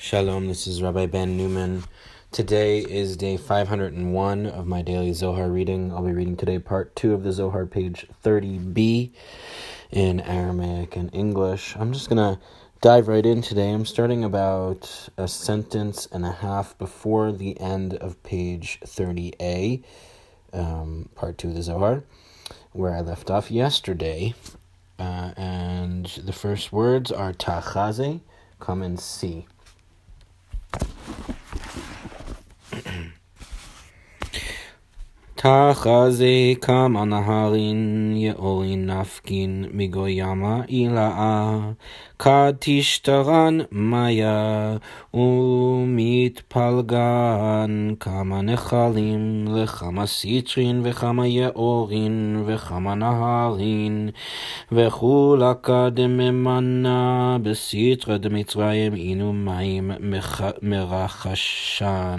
Shalom, this is Rabbi Ben Newman. Today is day 501 of my daily Zohar reading. I'll be reading today part 2 of the Zohar, page 30b in Aramaic and English. I'm just going to dive right in today. I'm starting about a sentence and a half before the end of page 30a, um, part 2 of the Zohar, where I left off yesterday. Uh, and the first words are tachaze, come and see. תחזה כמה נהרין יאורין נפקין מגוימה אילאה כד תשתרן מאיה ומתפלגן כמה נחלים לכמה סיטרין וכמה יאורין וכמה נהרין וכולקה דממנה בסיטרא דמצרים אינו מים מרחשן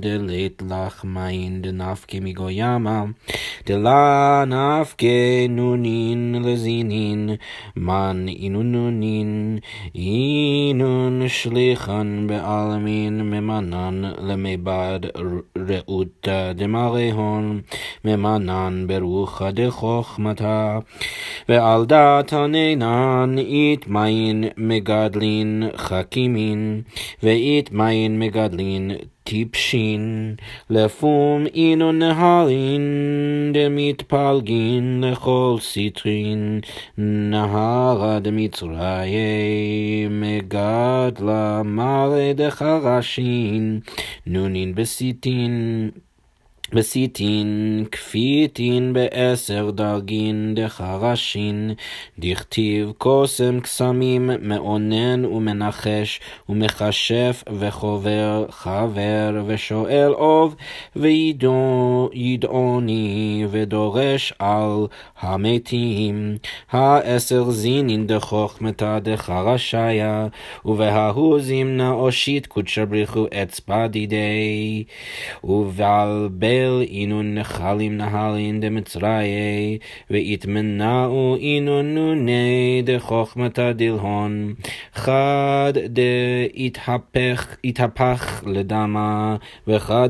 דלית לך מים דנפקין nafke migoyama, de la nafke nunin lezinin, אינונין, אינון שליחן בעלמין ממנן למיבד רעותה דמרי הון, ממנן ברוחה דחוכמתה, ועל דעת הנינן אית מין מגדלין חכימין, ואית מין מגדלין טיפשין, לפום אינו נהרין, דמתפלגין לכל סיטרין, נהרה דמצרים, מגדלה מרא דחרשין, נונין בסיטין. מסיתין, כפיתין בעשר דרגין דחרשין, דכתיב קוסם קסמים, מאונן ומנחש, ומכשף וחובר חבר, ושואל אוב, וידעוני, ודורש על המתים. העשר זינין דחוכמתא דחרשיה, ובההוא זימנה אושית קודשא בריחו אצבע דידי, ובעל ישראל אינון נחלים נהלין דמצראי, ויתמנעו אינון נוני דחוכמתא דלהון, חד דהתהפך לדמה, וחד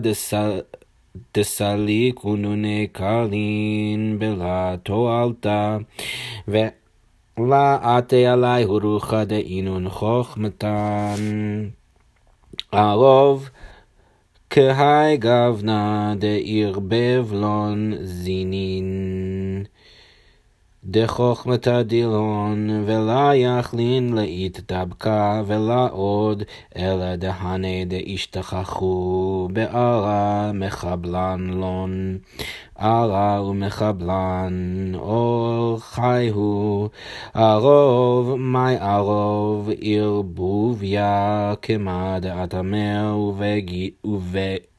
דסליק ונוני קלין בלה תועלתא, ולעטה עלי הורוחה דאינון חוכמתן. הרוב כהי גבנה דערבב לון זינין. דחוכמתא דילון, ולא יכלין לאית דבקה, ולא עוד, אלא דהנה דאשתכחו, בערה מחבלן לון. ערה ומחבלן, אור חי הוא, ערוב, מי ערוב, ערבוביה, כמה דעתמר,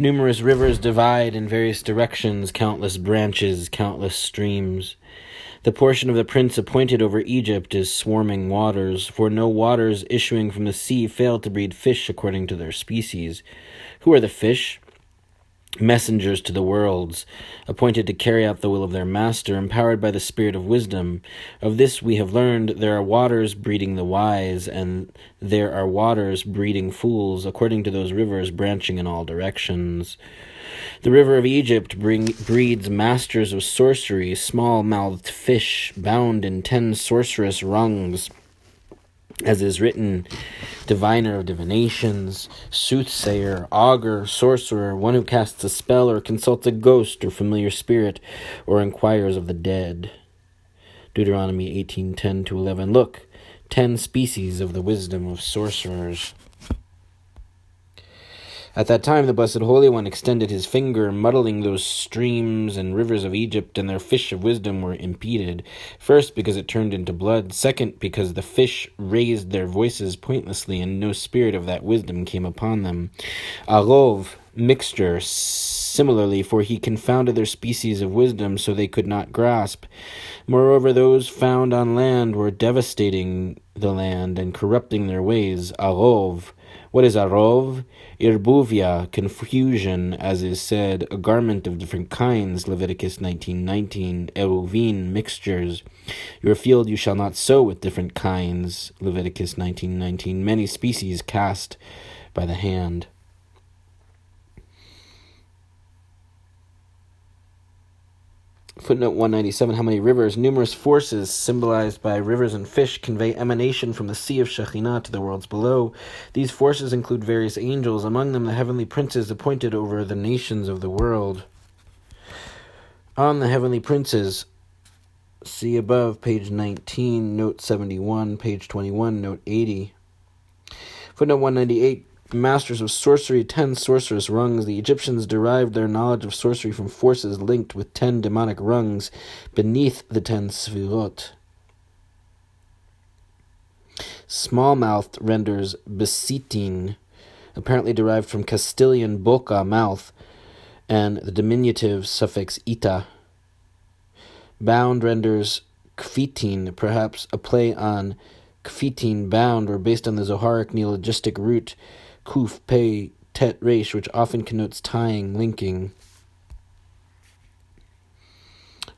Numerous rivers divide in various directions, countless branches, countless streams. The portion of the prince appointed over Egypt is swarming waters, for no waters issuing from the sea fail to breed fish according to their species. Who are the fish? Messengers to the worlds, appointed to carry out the will of their master, empowered by the spirit of wisdom. Of this we have learned there are waters breeding the wise, and there are waters breeding fools, according to those rivers branching in all directions. The river of Egypt bring, breeds masters of sorcery, small mouthed fish, bound in ten sorcerous rungs as is written, diviner of divinations, soothsayer, augur, sorcerer, one who casts a spell or consults a ghost or familiar spirit, or inquires of the dead. Deuteronomy 18:10 to 11. Look, ten species of the wisdom of sorcerers. At that time, the Blessed Holy One extended his finger, muddling those streams and rivers of Egypt, and their fish of wisdom were impeded. First, because it turned into blood. Second, because the fish raised their voices pointlessly, and no spirit of that wisdom came upon them. Arov, mixture, similarly, for he confounded their species of wisdom so they could not grasp. Moreover, those found on land were devastating the land and corrupting their ways. Arov. What is arov? Irbuvia, confusion, as is said, a garment of different kinds, Leviticus 19:19. Eruvin, mixtures. Your field you shall not sow with different kinds, Leviticus 19:19. Many species cast by the hand. Footnote 197 How many rivers? Numerous forces, symbolized by rivers and fish, convey emanation from the sea of Shekhinah to the worlds below. These forces include various angels, among them the heavenly princes appointed over the nations of the world. On the heavenly princes, see above, page 19, note 71, page 21, note 80. Footnote 198 masters of sorcery, ten sorceress rungs. The Egyptians derived their knowledge of sorcery from forces linked with ten demonic rungs beneath the ten sfirot. Small-mouthed renders besitin, apparently derived from Castilian boca, mouth, and the diminutive suffix ita. Bound renders kfitin, perhaps a play on kfitin bound, or based on the Zoharic neologistic root kuf, pei, tet, resh, which often connotes tying, linking.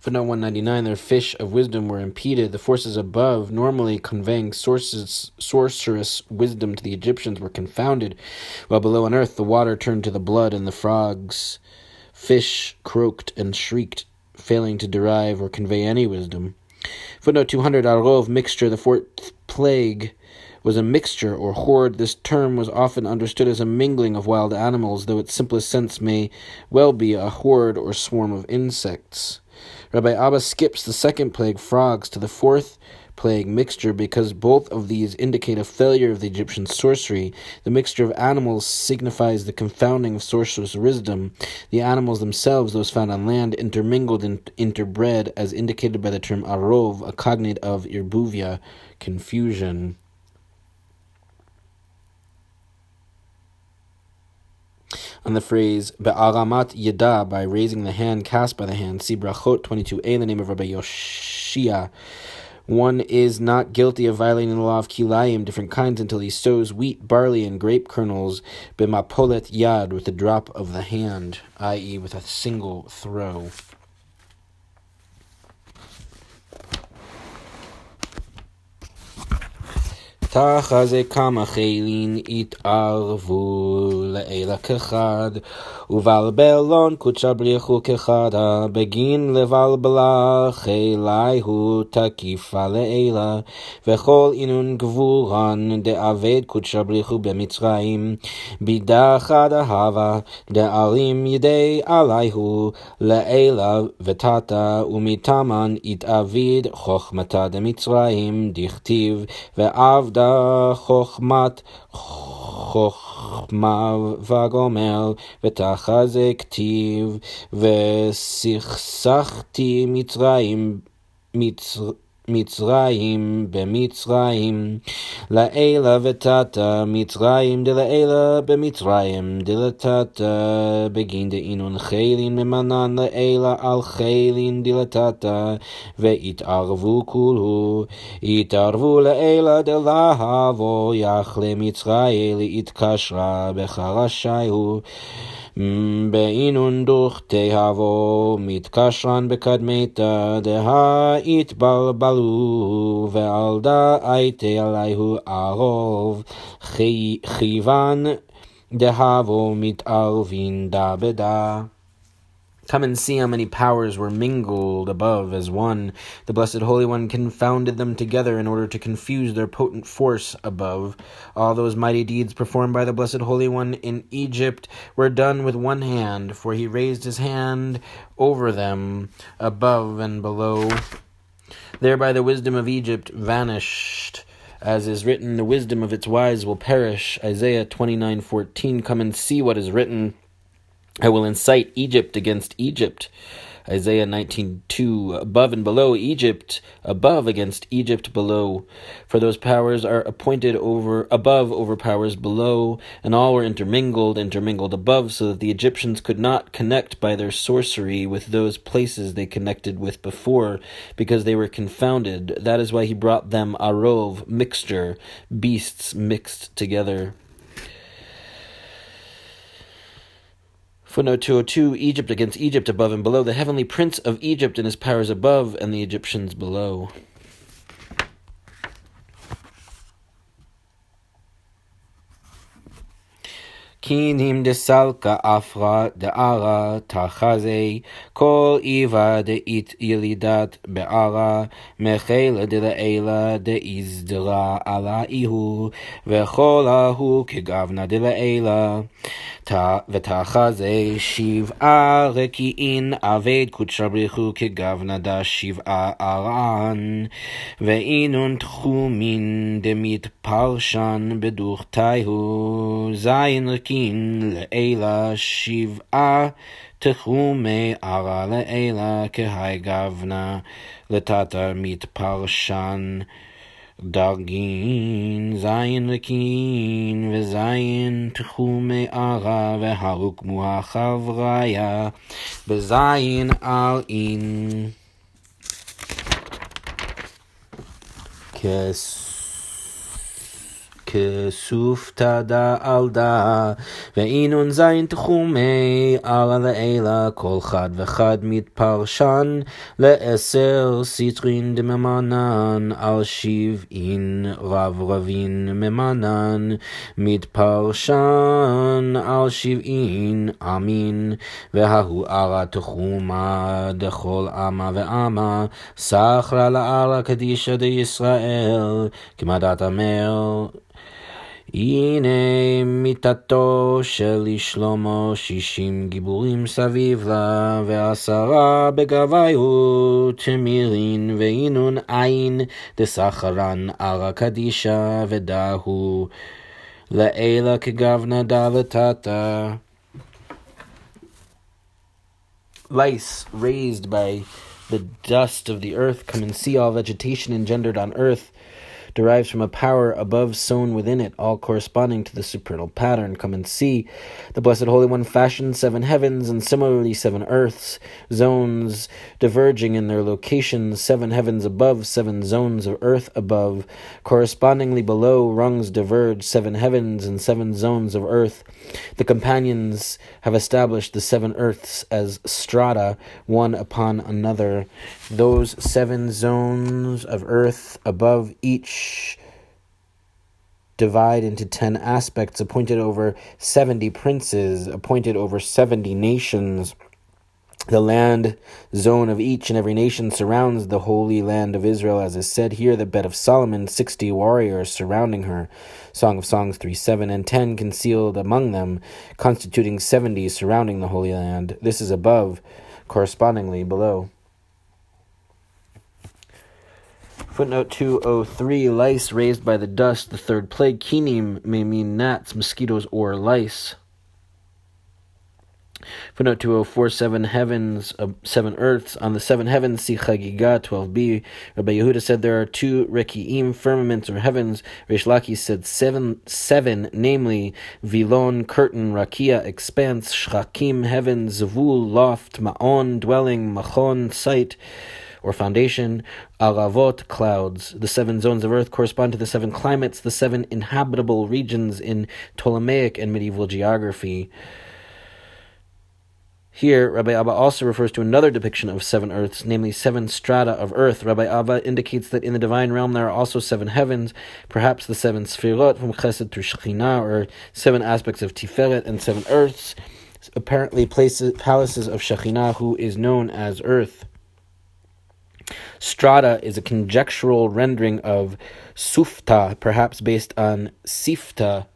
Footnote 199 Their fish of wisdom were impeded. The forces above, normally conveying sources, sorcerous wisdom to the Egyptians, were confounded, while below on earth the water turned to the blood and the frogs. Fish croaked and shrieked, failing to derive or convey any wisdom. Footnote 200 Arov, mixture, the fourth plague was a mixture or horde. This term was often understood as a mingling of wild animals, though its simplest sense may well be a horde or swarm of insects. Rabbi Abba skips the second plague, frogs, to the fourth plague, mixture, because both of these indicate a failure of the Egyptian sorcery. The mixture of animals signifies the confounding of sorcerous wisdom. The animals themselves, those found on land, intermingled and interbred, as indicated by the term arov, a cognate of irbuvia, confusion. On the phrase Be'aramat Yada by raising the hand cast by the hand. See Brachot 22a in the name of Rabbi Yoshia. One is not guilty of violating the law of kilayim, different kinds, until he sows wheat, barley, and grape kernels b'mapolet yad, with a drop of the hand, i.e., with a single throw. תחזה כמה חילין התערבו לאל הכחד. ובלבלון קודשה בריחו כחדה, בגין לבלבלה חילי הוא תקיפה לאלה, וכל אינון גבורן דאבד קודשה בריחו במצרים, בידה חדה הווה, דעלים ידי עליהו לאלה ותתה, ומתמן התאביד חוכמתה דמצרים, דכתיב ועבדה חוכמת חוכמה וגומל, ותחזה כתיב, וסכסכתי מצרים, מצרים מצרים במצרים, לעילה ותתה מצרים דלעילה במצרים, דלתתה בגין דאינון חילין ממנן לעילה על חילין דלתתה, והתערבו כולו, התערבו לעילה דלהבו יחלה מצרים, להתקשרה בחרשיהו. באינון דוכתיהבו מתקשרן בקדמתה דהאיתבלבלו ועל דאייתי עליהו ערוב כיוון דהבו מתערבין דה בדה Come and see how many powers were mingled above as one. The Blessed Holy One confounded them together in order to confuse their potent force above. All those mighty deeds performed by the Blessed Holy One in Egypt were done with one hand, for he raised his hand over them, above and below. Thereby the wisdom of Egypt vanished. As is written, the wisdom of its wise will perish. Isaiah 29:14. Come and see what is written. I will incite Egypt against Egypt. Isaiah 19:2 above and below Egypt above against Egypt below. For those powers are appointed over above over powers below and all were intermingled intermingled above so that the Egyptians could not connect by their sorcery with those places they connected with before because they were confounded. That is why he brought them arov mixture beasts mixed together Footnote 202 Egypt against Egypt above and below, the heavenly prince of Egypt and his powers above, and the Egyptians below. קינים דסלקה אפרה דערה תחזי כל איבה דאית ילידת בערה מחילה דלעילה דאיזדרה עלה איהו וכל ההוא כגבנה דלעילה. ותחזי שבעה רקיעין אבד קודשא בריחו דה שבעה ארען ואינון תחומין דמית פרשן בדוכתיהו. זין רקין לעילה שבעה תחומי ערה לעילה כהי גבנה לטאטה מתפרשן דרגין זין לקין וזין תחומי ערה והרוקמו החבריה בזין על אין כס כסופתא דעלדא, ואינון זין תחומי עלה לעילה, כל חד וחד מתפרשן, לעשר סיטרין דממנן, על שבעין רב רבין ממנן, מתפרשן על שבעין אמין, וההוא ערה תחומה דכל אמה ואמה, סחרה לערה קדישא דישראל, כמדת אמר הנה מיתתו של שלמה שישים גיבורים סביב לה, ועשרה בגביות מירין ואינון עין דסחרן ערא קדישא ודהו לעילה כגבנה דלתתא. Lice raised by the dust of the earth, come and see all vegetation engendered on earth derives from a power above sown within it, all corresponding to the supernal pattern. Come and see. The Blessed Holy One fashioned seven heavens and similarly seven earths, zones diverging in their locations, seven heavens above, seven zones of earth above. Correspondingly below, rungs diverge, seven heavens and seven zones of earth. The companions have established the seven earths as strata, one upon another. Those seven zones of earth above each divide into ten aspects, appointed over seventy princes, appointed over seventy nations. The land zone of each and every nation surrounds the holy land of Israel, as is said here, the bed of Solomon, sixty warriors surrounding her. Song of Songs 3 7 and 10 concealed among them, constituting seventy surrounding the holy land. This is above, correspondingly below. Footnote 203 Lice raised by the dust, the third plague. Kinim may mean gnats, mosquitoes, or lice. Footnote 2047 seven heavens, uh, seven earths. On the seven heavens, see Chagiga 12b. Rabbi Yehuda said there are two reki'im, firmaments or heavens. Rish Lakish said seven, seven, namely Vilon, curtain, Rakia, expanse, Shchakim, heaven, Zavul, loft, Ma'on, dwelling, Machon, site or foundation, Aravot, clouds. The seven zones of earth correspond to the seven climates, the seven inhabitable regions in Ptolemaic and medieval geography. Here, Rabbi Abba also refers to another depiction of seven earths, namely seven strata of earth. Rabbi Abba indicates that in the divine realm there are also seven heavens, perhaps the seven sfirot from Chesed to Shekhinah, or seven aspects of Tiferet, and seven earths, apparently places, palaces of Shekhinah, who is known as earth. Strata is a conjectural rendering of sufta, perhaps based on sifta,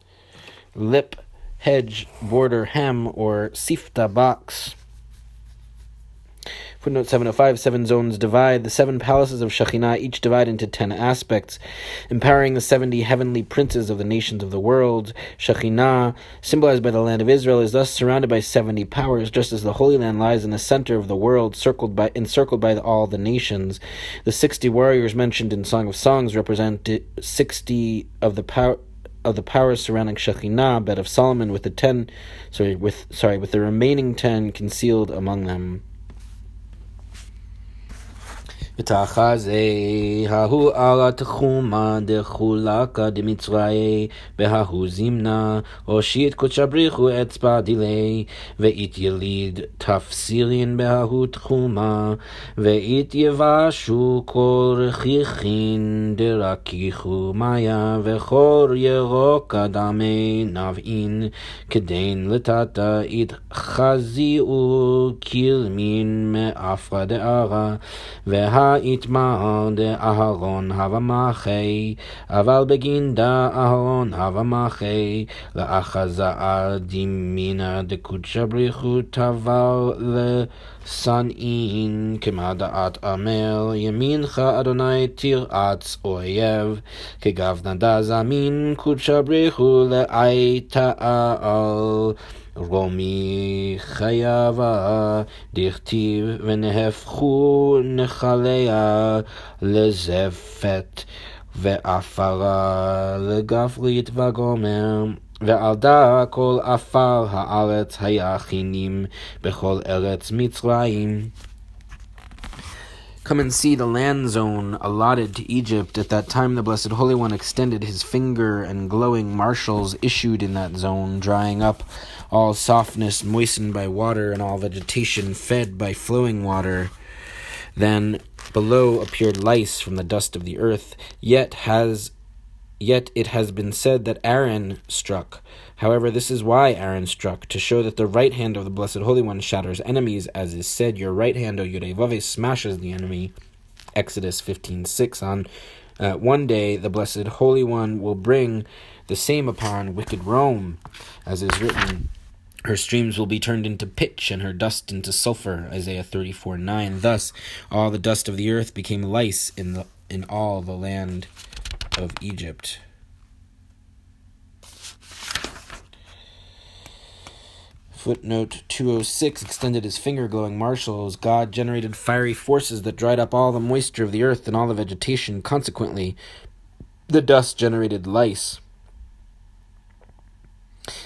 lip, hedge, border, hem, or sifta box. Footnote 705 Seven zones divide. The seven palaces of Shekhinah each divide into ten aspects, empowering the seventy heavenly princes of the nations of the world. Shekhinah, symbolized by the land of Israel, is thus surrounded by seventy powers, just as the Holy Land lies in the center of the world, circled by, encircled by all the nations. The sixty warriors mentioned in Song of Songs represent sixty of the power of the powers surrounding Shekhinah, bed of Solomon, with the ten, sorry, with sorry, with the remaining ten concealed among them. ותחזה ההוא על התחומה דחולקה דמצרי וההוא זימנה הושיט קודשא בריחו אצבע דילי ואית יליד תפסילין בההוא תחומה ואית יבשו כל רכיכין דרקיחו מאיה וחור ירוק אדמי נבעין כדין לטאטה אית חזיאו קילמין מאפרה דערה וה יתמען דאהרון הווה מחי, אבל בגין דאהרון הווה מחי, לאחזה דימינא דקודשא בריחו טבל לשנאין, כמה דעת עמל, ימינך אדוני תרעץ אויב, כגב זמין קודשא בריחו לאי תעל. רומי חייבה, דכתיב ונהפכו נחליה לזפת, ועפרה לגברית וגומר. ועל דא כל עפר הארץ היה חינים בכל ארץ מצרים. Come and see the land zone allotted to Egypt. At that time, the Blessed Holy One extended his finger, and glowing marshals issued in that zone, drying up all softness moistened by water, and all vegetation fed by flowing water. Then below appeared lice from the dust of the earth. Yet has Yet it has been said that Aaron struck. However, this is why Aaron struck, to show that the right hand of the Blessed Holy One shatters enemies, as is said, Your right hand, O Yudevave, smashes the enemy. Exodus 15.6 on uh, one day the Blessed Holy One will bring the same upon wicked Rome, as is written, her streams will be turned into pitch, and her dust into sulfur. Isaiah 34 9. Thus, all the dust of the earth became lice in, the, in all the land of Egypt. Footnote 206 extended his finger glowing marshals. God generated fiery forces that dried up all the moisture of the earth and all the vegetation. Consequently, the dust generated lice.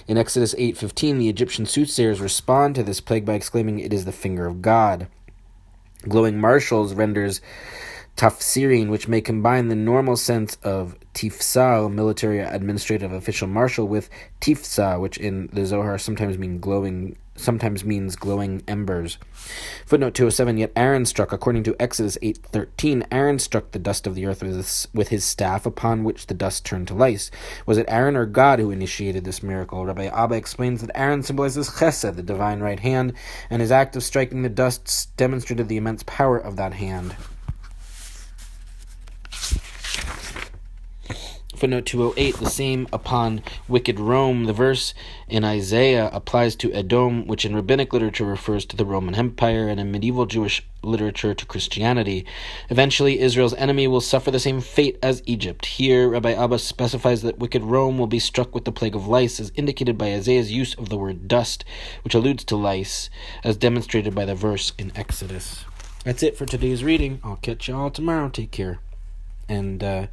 In Exodus 8:15, the Egyptian soothsayers respond to this plague by exclaiming, "It is the finger of God." Glowing marshals renders tafsirin, which may combine the normal sense of tifsal, military administrative official marshal, with tifsa, which in the Zohar sometimes mean glowing sometimes means glowing embers. Footnote 207 Yet Aaron struck, according to Exodus 8.13, Aaron struck the dust of the earth with his, with his staff, upon which the dust turned to lice. Was it Aaron or God who initiated this miracle? Rabbi Abba explains that Aaron symbolizes chesed, the divine right hand, and his act of striking the dust demonstrated the immense power of that hand. Footnote 208 The same upon wicked Rome. The verse in Isaiah applies to Edom, which in rabbinic literature refers to the Roman Empire, and in medieval Jewish literature to Christianity. Eventually, Israel's enemy will suffer the same fate as Egypt. Here, Rabbi Abbas specifies that wicked Rome will be struck with the plague of lice, as indicated by Isaiah's use of the word dust, which alludes to lice, as demonstrated by the verse in Exodus. That's it for today's reading. I'll catch you all tomorrow. Take care. And, uh,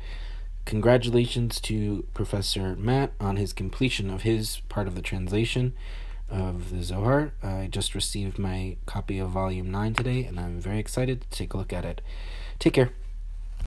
Congratulations to Professor Matt on his completion of his part of the translation of the Zohar. I just received my copy of Volume 9 today, and I'm very excited to take a look at it. Take care.